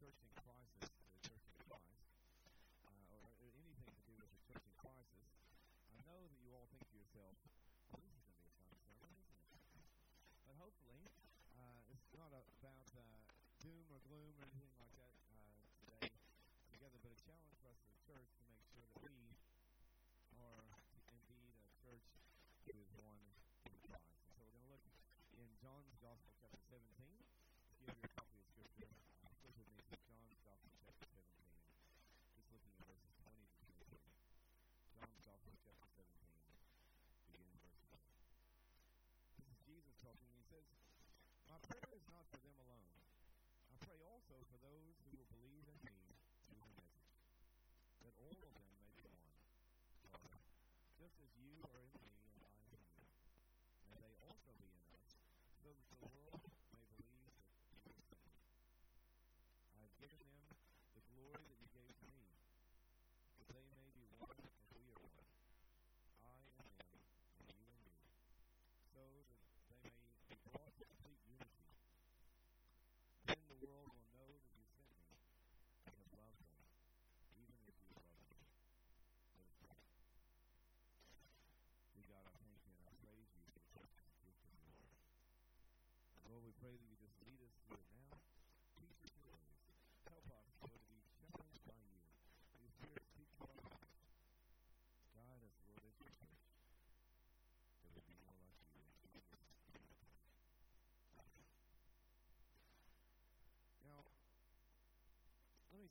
searching crisis, the searching Christ, uh, or anything to do with the searching crisis, I know that you all think to yourself, well, this is going to be a fun sermon, isn't it? But hopefully, uh, it's not about uh, doom or gloom or anything like that uh, today together, but a challenge for us as a church to make sure that we are indeed a church who is one in Christ. And so we're going to look in John's Gospel, chapter 17. If your says, My prayer is not for them alone. I pray also for those who will believe in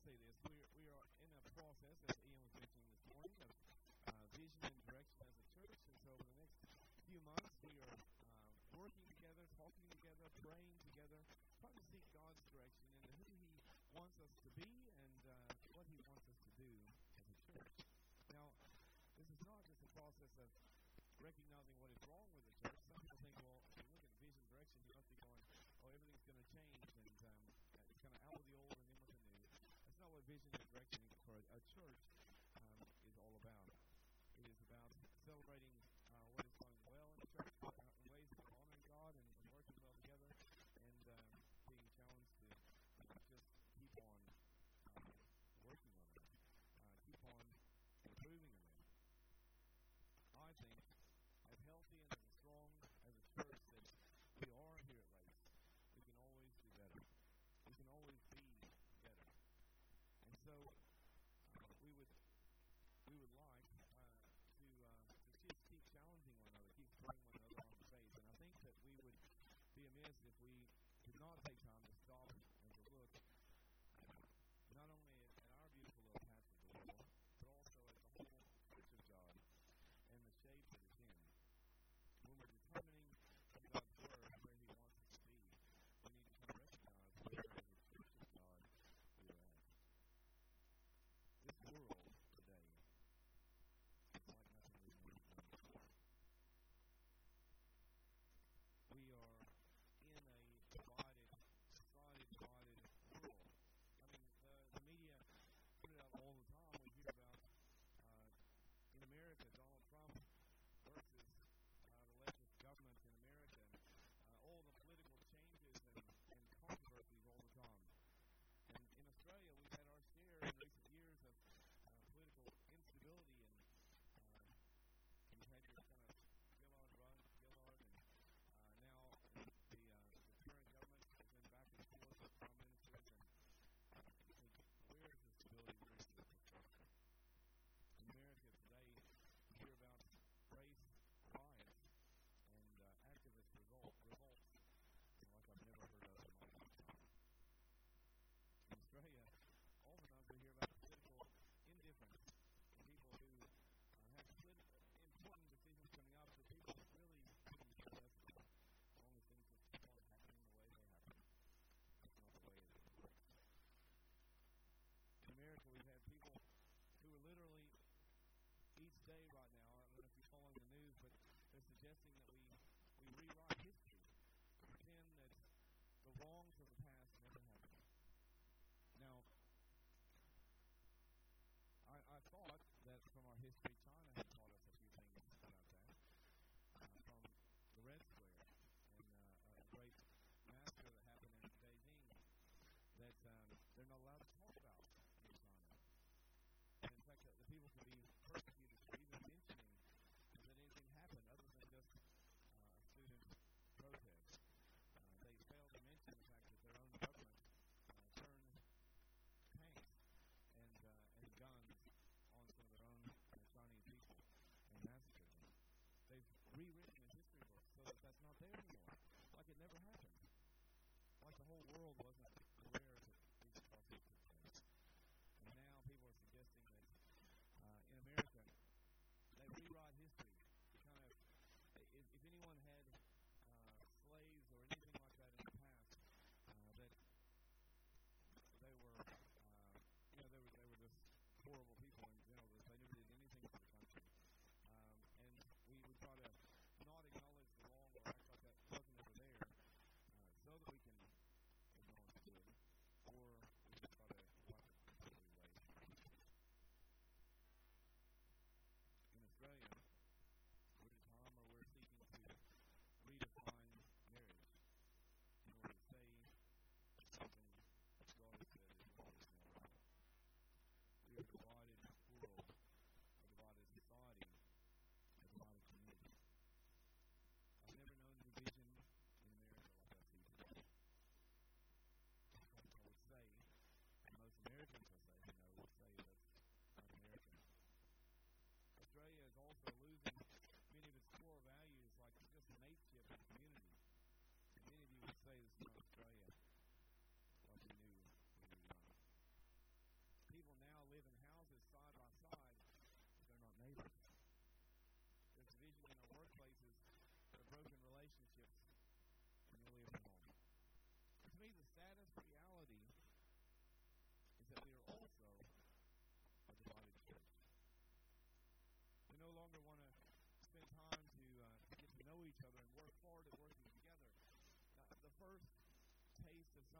say this. We are, we are in a process, as Ian was mentioning this morning, of uh, vision and direction as a church. And so over the next few months, we are uh, working together, talking together, praying together, trying to seek God's direction and who He wants us to be and uh, what He wants us to do as a church. Now, this is not just a process of recognizing what is wrong with the church, vision and direction for a, a church um, is all about. It is about celebrating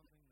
something